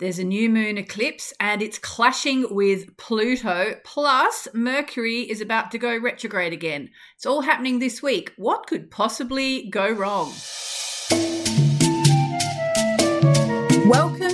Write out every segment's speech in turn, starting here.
There's a new moon eclipse and it's clashing with Pluto, plus Mercury is about to go retrograde again. It's all happening this week. What could possibly go wrong? Welcome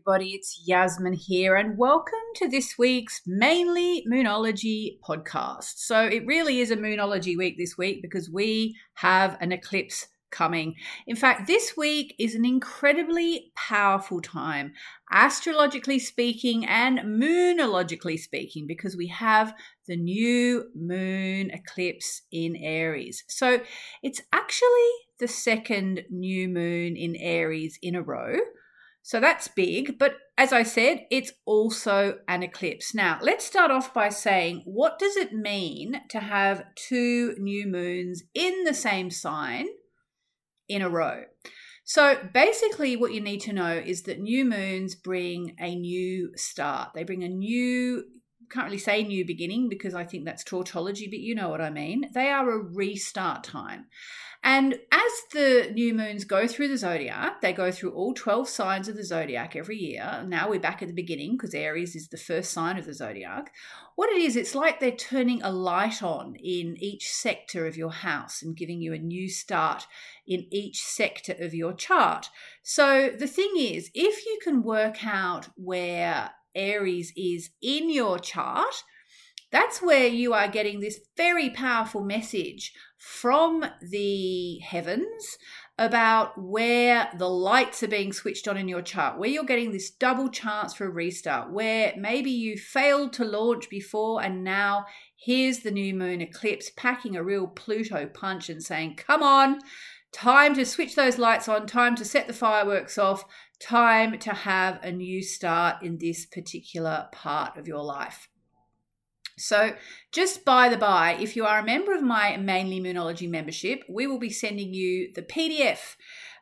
everybody. It's Yasmin here, and welcome to this week's Mainly Moonology podcast. So, it really is a Moonology week this week because we have an eclipse coming. In fact, this week is an incredibly powerful time, astrologically speaking and moonologically speaking, because we have the new moon eclipse in Aries. So, it's actually the second new moon in Aries in a row. So that's big, but as I said, it's also an eclipse. Now, let's start off by saying what does it mean to have two new moons in the same sign in a row? So basically, what you need to know is that new moons bring a new start. They bring a new, can't really say new beginning because I think that's tautology, but you know what I mean. They are a restart time. And as the new moons go through the zodiac, they go through all 12 signs of the zodiac every year. Now we're back at the beginning because Aries is the first sign of the zodiac. What it is, it's like they're turning a light on in each sector of your house and giving you a new start in each sector of your chart. So the thing is, if you can work out where Aries is in your chart, that's where you are getting this very powerful message from the heavens about where the lights are being switched on in your chart, where you're getting this double chance for a restart, where maybe you failed to launch before and now here's the new moon eclipse packing a real Pluto punch and saying, come on, time to switch those lights on, time to set the fireworks off, time to have a new start in this particular part of your life. So, just by the by, if you are a member of my Mainly Moonology membership, we will be sending you the PDF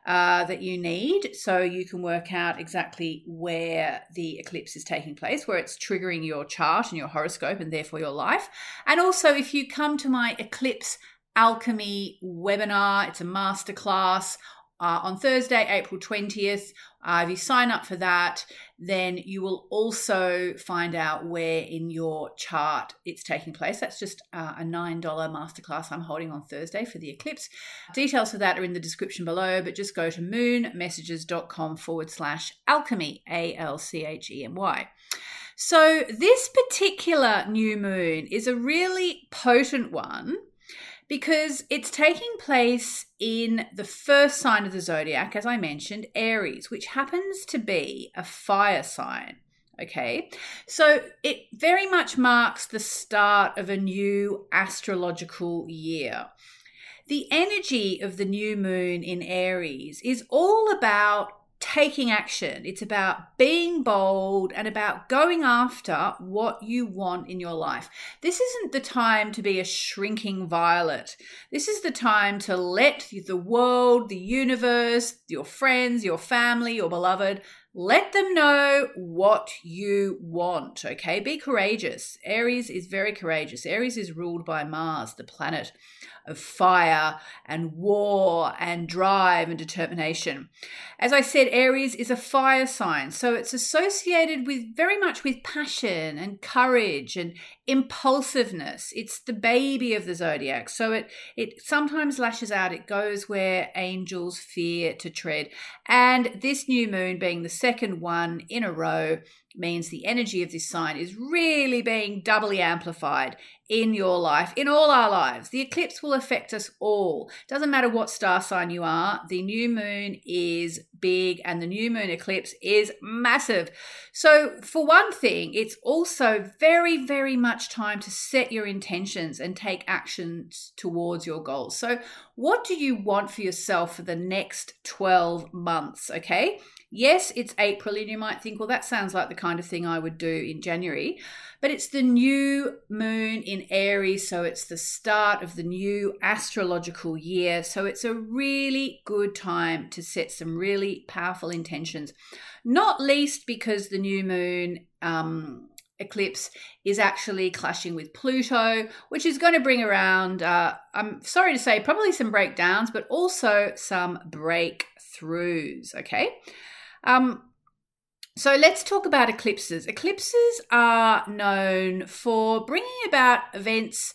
uh, that you need so you can work out exactly where the eclipse is taking place, where it's triggering your chart and your horoscope and therefore your life. And also, if you come to my Eclipse Alchemy webinar, it's a masterclass uh, on Thursday, April 20th. Uh, if you sign up for that, then you will also find out where in your chart it's taking place. That's just uh, a $9 masterclass I'm holding on Thursday for the eclipse. Details for that are in the description below, but just go to moonmessages.com forward slash alchemy, A L C H E M Y. So, this particular new moon is a really potent one because it's taking place in the first sign of the zodiac, as I mentioned, Aries, which happens to be a fire sign. Okay, so it very much marks the start of a new astrological year. The energy of the new moon in Aries is all about taking action. It's about being bold and about going after what you want in your life. This isn't the time to be a shrinking violet. This is the time to let the world, the universe, your friends, your family, your beloved, let them know what you want. Okay, be courageous. Aries is very courageous. Aries is ruled by Mars, the planet of fire and war and drive and determination. As I said, Aries is a fire sign, so it's associated with very much with passion and courage and impulsiveness. It's the baby of the zodiac, so it it sometimes lashes out. It goes where angels fear to tread. And this new moon being the second one in a row means the energy of this sign is really being doubly amplified in your life, in all our lives. The eclipse will affect us all. Doesn't matter what star sign you are, the new moon is big and the new moon eclipse is massive. So, for one thing, it's also very, very much time to set your intentions and take actions towards your goals. So, what do you want for yourself for the next 12 months? Okay. Yes, it's April, and you might think, well, that sounds like the kind of thing I would do in January. But it's the new moon in Aries, so it's the start of the new astrological year. So it's a really good time to set some really powerful intentions, not least because the new moon um, eclipse is actually clashing with Pluto, which is going to bring around, uh, I'm sorry to say, probably some breakdowns, but also some breakthroughs. Okay. Um, so let's talk about eclipses. Eclipses are known for bringing about events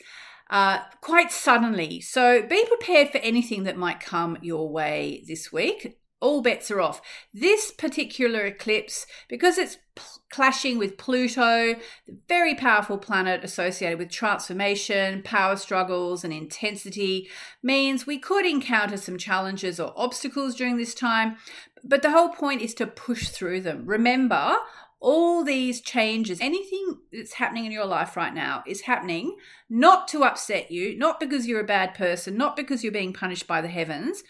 uh, quite suddenly. So be prepared for anything that might come your way this week all bets are off. This particular eclipse, because it's p- clashing with Pluto, the very powerful planet associated with transformation, power struggles, and intensity, means we could encounter some challenges or obstacles during this time. But the whole point is to push through them. Remember, all these changes, anything that's happening in your life right now is happening not to upset you, not because you're a bad person, not because you're being punished by the heavens,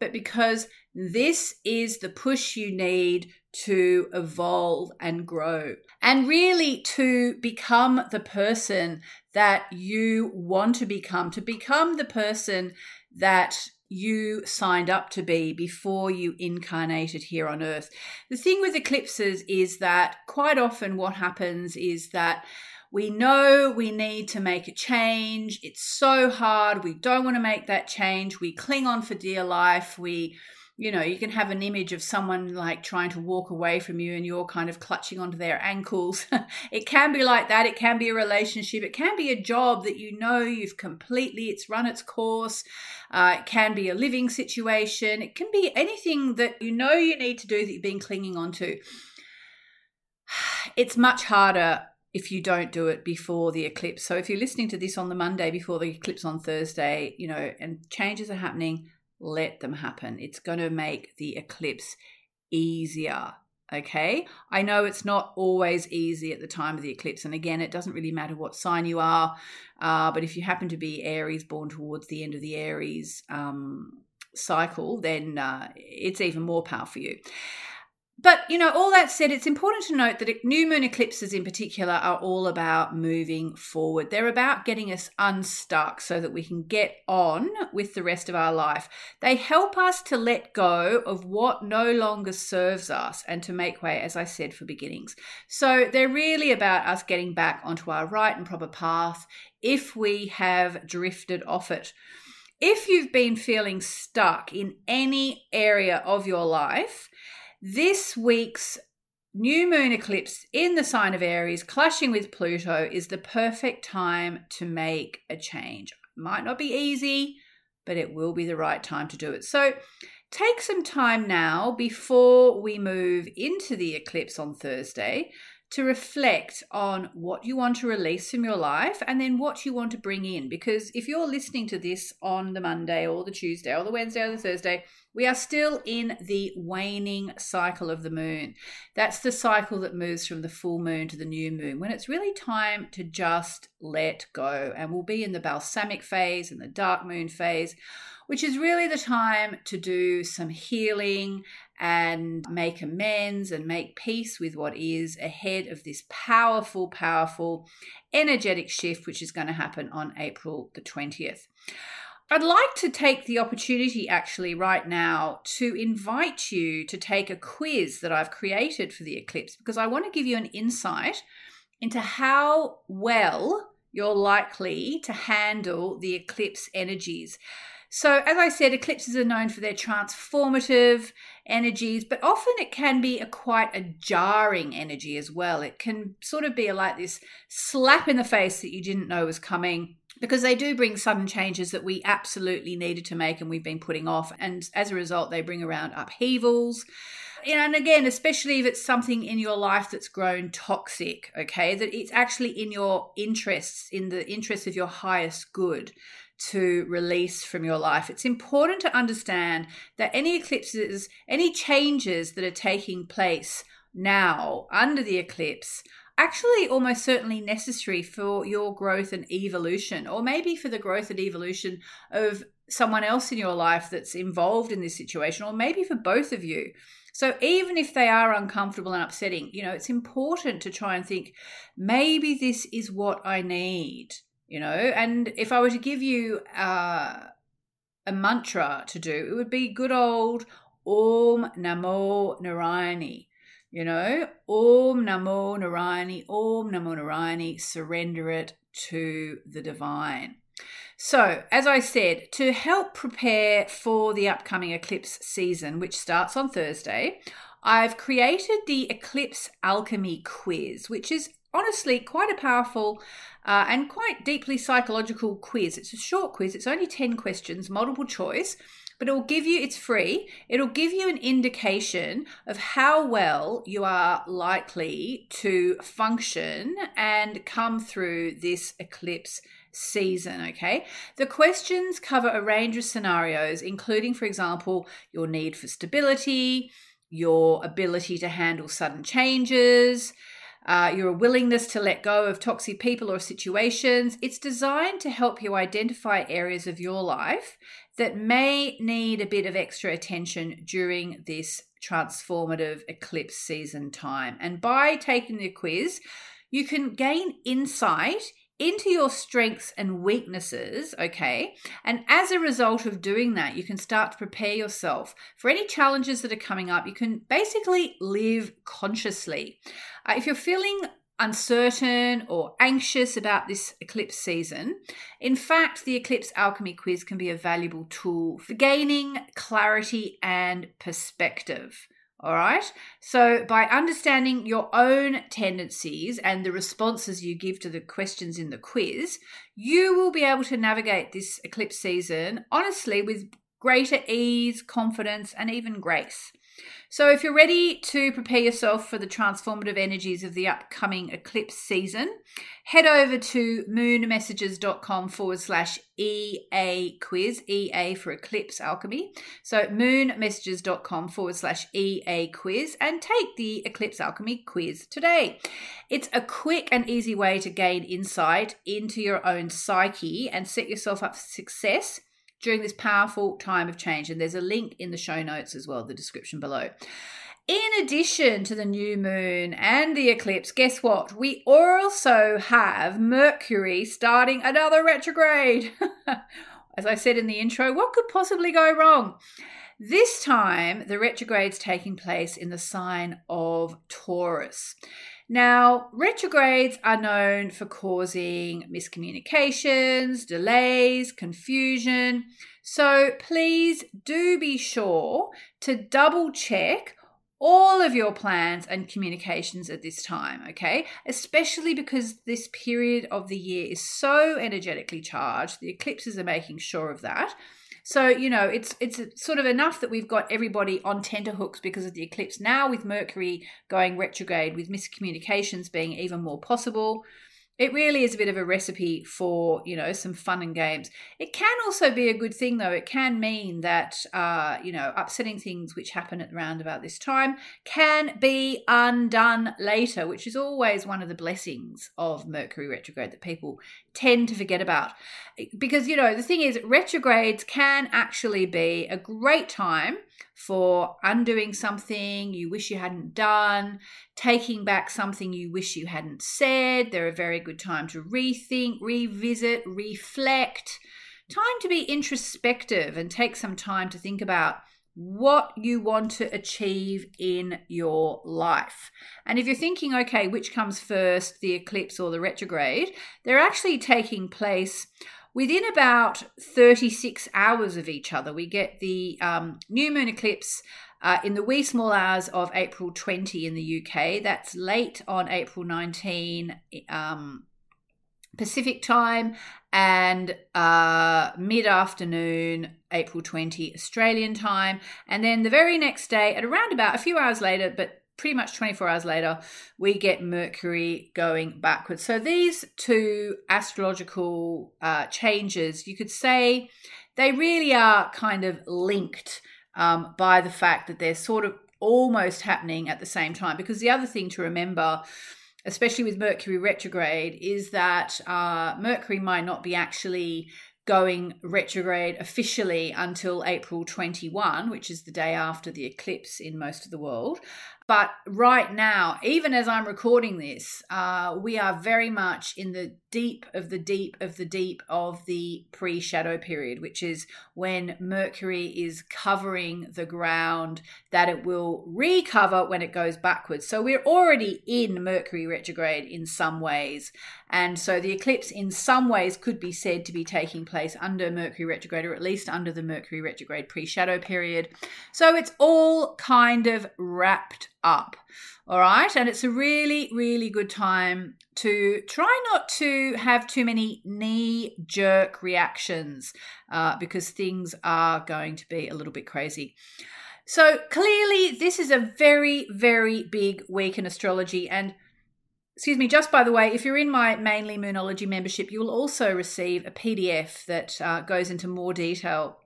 but because this is the push you need to evolve and grow and really to become the person that you want to become, to become the person that you signed up to be before you incarnated here on earth. The thing with eclipses is that quite often what happens is that we know we need to make a change. It's so hard. We don't want to make that change. We cling on for dear life. We, you know, you can have an image of someone like trying to walk away from you and you're kind of clutching onto their ankles. it can be like that. It can be a relationship. It can be a job that you know you've completely, it's run its course. Uh, it can be a living situation. It can be anything that you know you need to do that you've been clinging onto. It's much harder if you don't do it before the eclipse. So if you're listening to this on the Monday before the eclipse on Thursday, you know, and changes are happening, let them happen. It's going to make the eclipse easier. Okay. I know it's not always easy at the time of the eclipse. And again, it doesn't really matter what sign you are. Uh, but if you happen to be Aries, born towards the end of the Aries um, cycle, then uh, it's even more powerful for you. But, you know, all that said, it's important to note that new moon eclipses in particular are all about moving forward. They're about getting us unstuck so that we can get on with the rest of our life. They help us to let go of what no longer serves us and to make way, as I said, for beginnings. So they're really about us getting back onto our right and proper path if we have drifted off it. If you've been feeling stuck in any area of your life, this week's new moon eclipse in the sign of Aries, clashing with Pluto, is the perfect time to make a change. It Might not be easy, but it will be the right time to do it. So take some time now before we move into the eclipse on Thursday to reflect on what you want to release from your life and then what you want to bring in. Because if you're listening to this on the Monday or the Tuesday or the Wednesday or the Thursday, we are still in the waning cycle of the moon. That's the cycle that moves from the full moon to the new moon when it's really time to just let go. And we'll be in the balsamic phase and the dark moon phase, which is really the time to do some healing and make amends and make peace with what is ahead of this powerful, powerful energetic shift, which is going to happen on April the 20th. I'd like to take the opportunity actually right now to invite you to take a quiz that I've created for the eclipse because I want to give you an insight into how well you're likely to handle the eclipse energies. So, as I said, eclipses are known for their transformative energies, but often it can be a quite a jarring energy as well. It can sort of be like this slap in the face that you didn't know was coming because they do bring sudden changes that we absolutely needed to make and we've been putting off. And as a result, they bring around upheavals. And again, especially if it's something in your life that's grown toxic, okay, that it's actually in your interests, in the interests of your highest good to release from your life. It's important to understand that any eclipses, any changes that are taking place now under the eclipse actually almost certainly necessary for your growth and evolution, or maybe for the growth and evolution of someone else in your life that's involved in this situation, or maybe for both of you. So even if they are uncomfortable and upsetting, you know, it's important to try and think maybe this is what I need, you know. And if I were to give you uh, a mantra to do, it would be good old Om Namo Narayani. You know, Om Namo Narayani, Om Namo Narayani, surrender it to the divine. So, as I said, to help prepare for the upcoming eclipse season, which starts on Thursday, I've created the Eclipse Alchemy Quiz, which is honestly quite a powerful uh, and quite deeply psychological quiz. It's a short quiz, it's only 10 questions, multiple choice, but it will give you, it's free, it'll give you an indication of how well you are likely to function and come through this eclipse season. Okay. The questions cover a range of scenarios, including, for example, your need for stability, your ability to handle sudden changes. Uh, your willingness to let go of toxic people or situations. It's designed to help you identify areas of your life that may need a bit of extra attention during this transformative eclipse season time. And by taking the quiz, you can gain insight into your strengths and weaknesses, okay? And as a result of doing that, you can start to prepare yourself for any challenges that are coming up. You can basically live consciously. Uh, if you're feeling uncertain or anxious about this eclipse season, in fact, the Eclipse Alchemy Quiz can be a valuable tool for gaining clarity and perspective. All right. So, by understanding your own tendencies and the responses you give to the questions in the quiz, you will be able to navigate this eclipse season honestly with greater ease, confidence, and even grace. So, if you're ready to prepare yourself for the transformative energies of the upcoming eclipse season, head over to moonmessages.com forward slash EA quiz, EA for Eclipse Alchemy. So, moonmessages.com forward slash EA quiz and take the Eclipse Alchemy quiz today. It's a quick and easy way to gain insight into your own psyche and set yourself up for success during this powerful time of change. And there's a link in the show notes as well, the description below. In addition to the new moon and the eclipse, guess what? We also have Mercury starting another retrograde. As I said in the intro, what could possibly go wrong? This time, the retrograde's taking place in the sign of Taurus. Now, retrogrades are known for causing miscommunications, delays, confusion. So please do be sure to double check all of your plans and communications at this time, okay? Especially because this period of the year is so energetically charged. The eclipses are making sure of that. So you know, it's it's sort of enough that we've got everybody on tenterhooks because of the eclipse. Now with Mercury going retrograde, with miscommunications being even more possible, it really is a bit of a recipe for you know some fun and games. It can also be a good thing though. It can mean that uh, you know upsetting things which happen at around about this time can be undone later which is always one of the blessings of mercury retrograde that people tend to forget about. Because you know the thing is retrogrades can actually be a great time for undoing something you wish you hadn't done, taking back something you wish you hadn't said. They're a very good time to rethink, revisit, reflect. Time to be introspective and take some time to think about what you want to achieve in your life. And if you're thinking, okay, which comes first, the eclipse or the retrograde, they're actually taking place Within about 36 hours of each other, we get the um, new moon eclipse uh, in the wee small hours of April 20 in the UK. That's late on April 19 um, Pacific time and uh, mid afternoon, April 20 Australian time. And then the very next day, at around about a few hours later, but pretty much 24 hours later, we get Mercury going backwards. So these two astrological uh, changes, you could say, they really are kind of linked um, by the fact that they're sort of almost happening at the same time. Because the other thing to remember, especially with Mercury retrograde, is that uh, Mercury might not be actually going retrograde officially until April 21, which is the day after the eclipse in most of the world. But right now, even as I'm recording this, uh, we are very much in the deep of the deep of the deep of the pre shadow period, which is when Mercury is covering the ground that it will recover when it goes backwards. So we're already in Mercury retrograde in some ways. And so the eclipse, in some ways, could be said to be taking place under Mercury retrograde, or at least under the Mercury retrograde pre shadow period. So it's all kind of wrapped up. All right. And it's a really, really good time to try not to have too many knee jerk reactions uh, because things are going to be a little bit crazy. So clearly, this is a very, very big week in astrology. And excuse me, just by the way, if you're in my mainly Moonology membership, you will also receive a PDF that uh, goes into more detail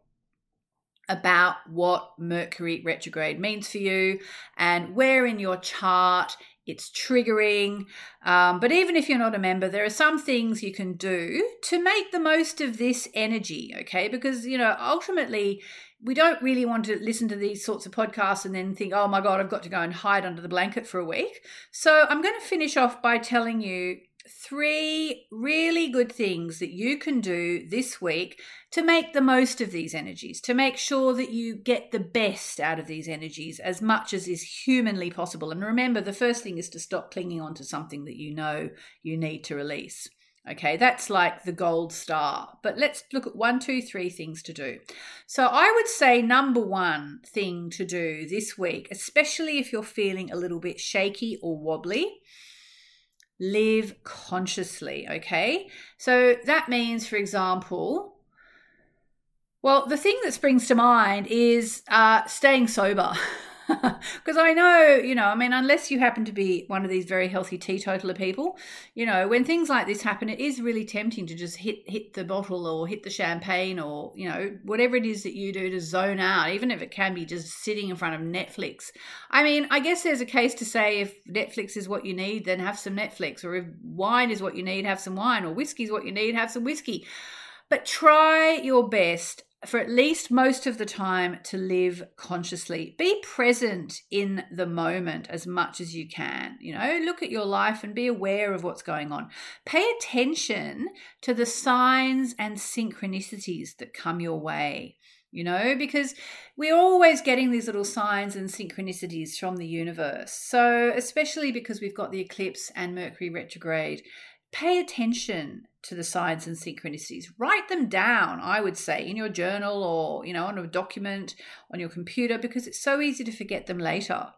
about what Mercury retrograde means for you and where in your chart it's triggering. Um, but even if you're not a member, there are some things you can do to make the most of this energy, okay? Because, you know, ultimately, we don't really want to listen to these sorts of podcasts and then think, oh my God, I've got to go and hide under the blanket for a week. So I'm going to finish off by telling you three really good things that you can do this week to make the most of these energies, to make sure that you get the best out of these energies as much as is humanly possible. And remember, the first thing is to stop clinging on to something that you know you need to release. Okay, that's like the gold star. But let's look at one, two, three things to do. So I would say number one thing to do this week, especially if you're feeling a little bit shaky or wobbly, live consciously. Okay. So that means, for example, well, the thing that springs to mind is uh, staying sober. Because I know, you know, I mean, unless you happen to be one of these very healthy teetotaler people, you know, when things like this happen, it is really tempting to just hit hit the bottle or hit the champagne or you know whatever it is that you do to zone out, even if it can be just sitting in front of Netflix. I mean, I guess there's a case to say if Netflix is what you need, then have some Netflix, or if wine is what you need, have some wine, or whiskey is what you need, have some whiskey. But try your best for at least most of the time to live consciously. Be present in the moment as much as you can. You know, look at your life and be aware of what's going on. Pay attention to the signs and synchronicities that come your way. You know, because we're always getting these little signs and synchronicities from the universe. So, especially because we've got the eclipse and Mercury retrograde, pay attention to the signs and synchronicities. Write them down, I would say, in your journal or, you know, on a document on your computer because it's so easy to forget them later.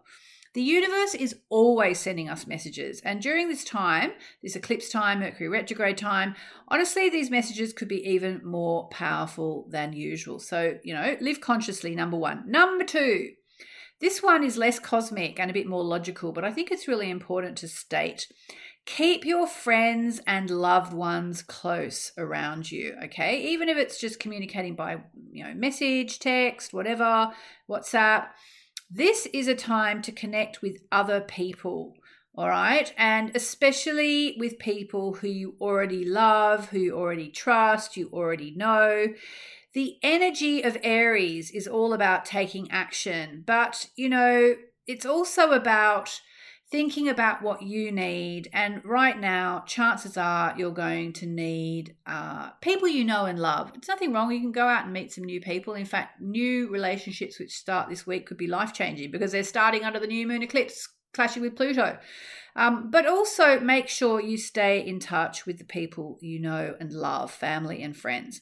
The universe is always sending us messages. And during this time, this eclipse time, Mercury retrograde time, honestly, these messages could be even more powerful than usual. So, you know, live consciously, number one. Number two, this one is less cosmic and a bit more logical, but I think it's really important to state. Keep your friends and loved ones close around you, okay? Even if it's just communicating by, you know, message, text, whatever, WhatsApp. This is a time to connect with other people, all right? And especially with people who you already love, who you already trust, you already know. The energy of Aries is all about taking action, but, you know, it's also about thinking about what you need. And right now, chances are you're going to need uh, people you know and love. It's nothing wrong. You can go out and meet some new people. In fact, new relationships which start this week could be life changing because they're starting under the new moon eclipse clashing with Pluto. Um, but also make sure you stay in touch with the people you know and love, family and friends.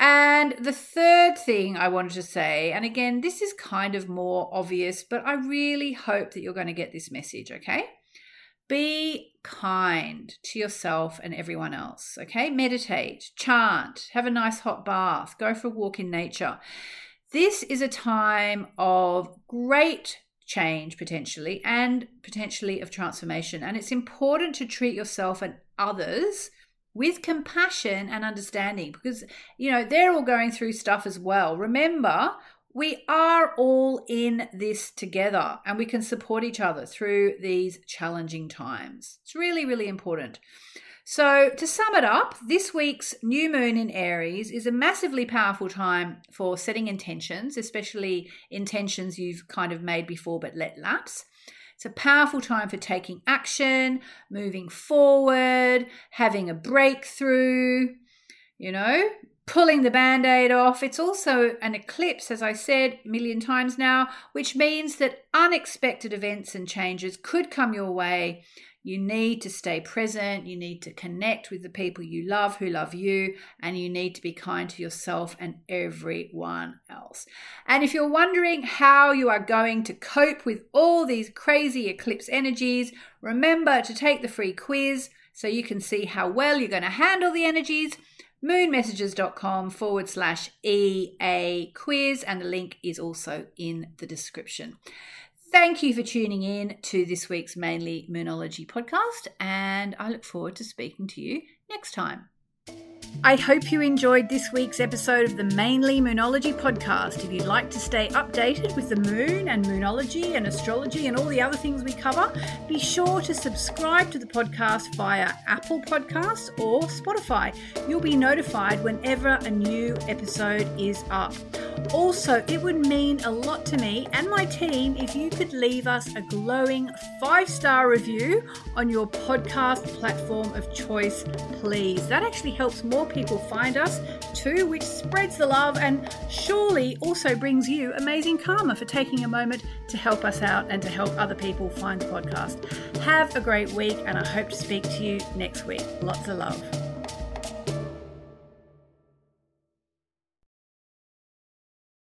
And the third thing I wanted to say, and again, this is kind of more obvious, but I really hope that you're going to get this message, okay? Be kind to yourself and everyone else, okay? Meditate, chant, have a nice hot bath, go for a walk in nature. This is a time of great change potentially and potentially of transformation. And it's important to treat yourself and others with compassion and understanding because you know they're all going through stuff as well remember we are all in this together and we can support each other through these challenging times. It's really, really important. So, to sum it up, this week's new moon in Aries is a massively powerful time for setting intentions, especially intentions you've kind of made before but let lapse. It's a powerful time for taking action, moving forward, having a breakthrough, you know, pulling the band aid off. It's also an eclipse, as I said a million times now, which means that unexpected events and changes could come your way. You need to stay present. You need to connect with the people you love who love you, and you need to be kind to yourself and everyone else. And if you're wondering how you are going to cope with all these crazy eclipse energies, remember to take the free quiz so you can see how well you're going to handle the energies moonmessages.com forward slash EA quiz, and the link is also in the description. Thank you for tuning in to this week's Mainly Moonology podcast, and I look forward to speaking to you next time. I hope you enjoyed this week's episode of the Mainly Moonology podcast. If you'd like to stay updated with the moon and moonology and astrology and all the other things we cover, be sure to subscribe to the podcast via Apple Podcasts or Spotify. You'll be notified whenever a new episode is up. Also, it would mean a lot to me and my team if you could leave us a glowing five star review on your podcast platform of choice, please. That actually helps more people find us too, which spreads the love and surely also brings you amazing karma for taking a moment to help us out and to help other people find the podcast. Have a great week, and I hope to speak to you next week. Lots of love.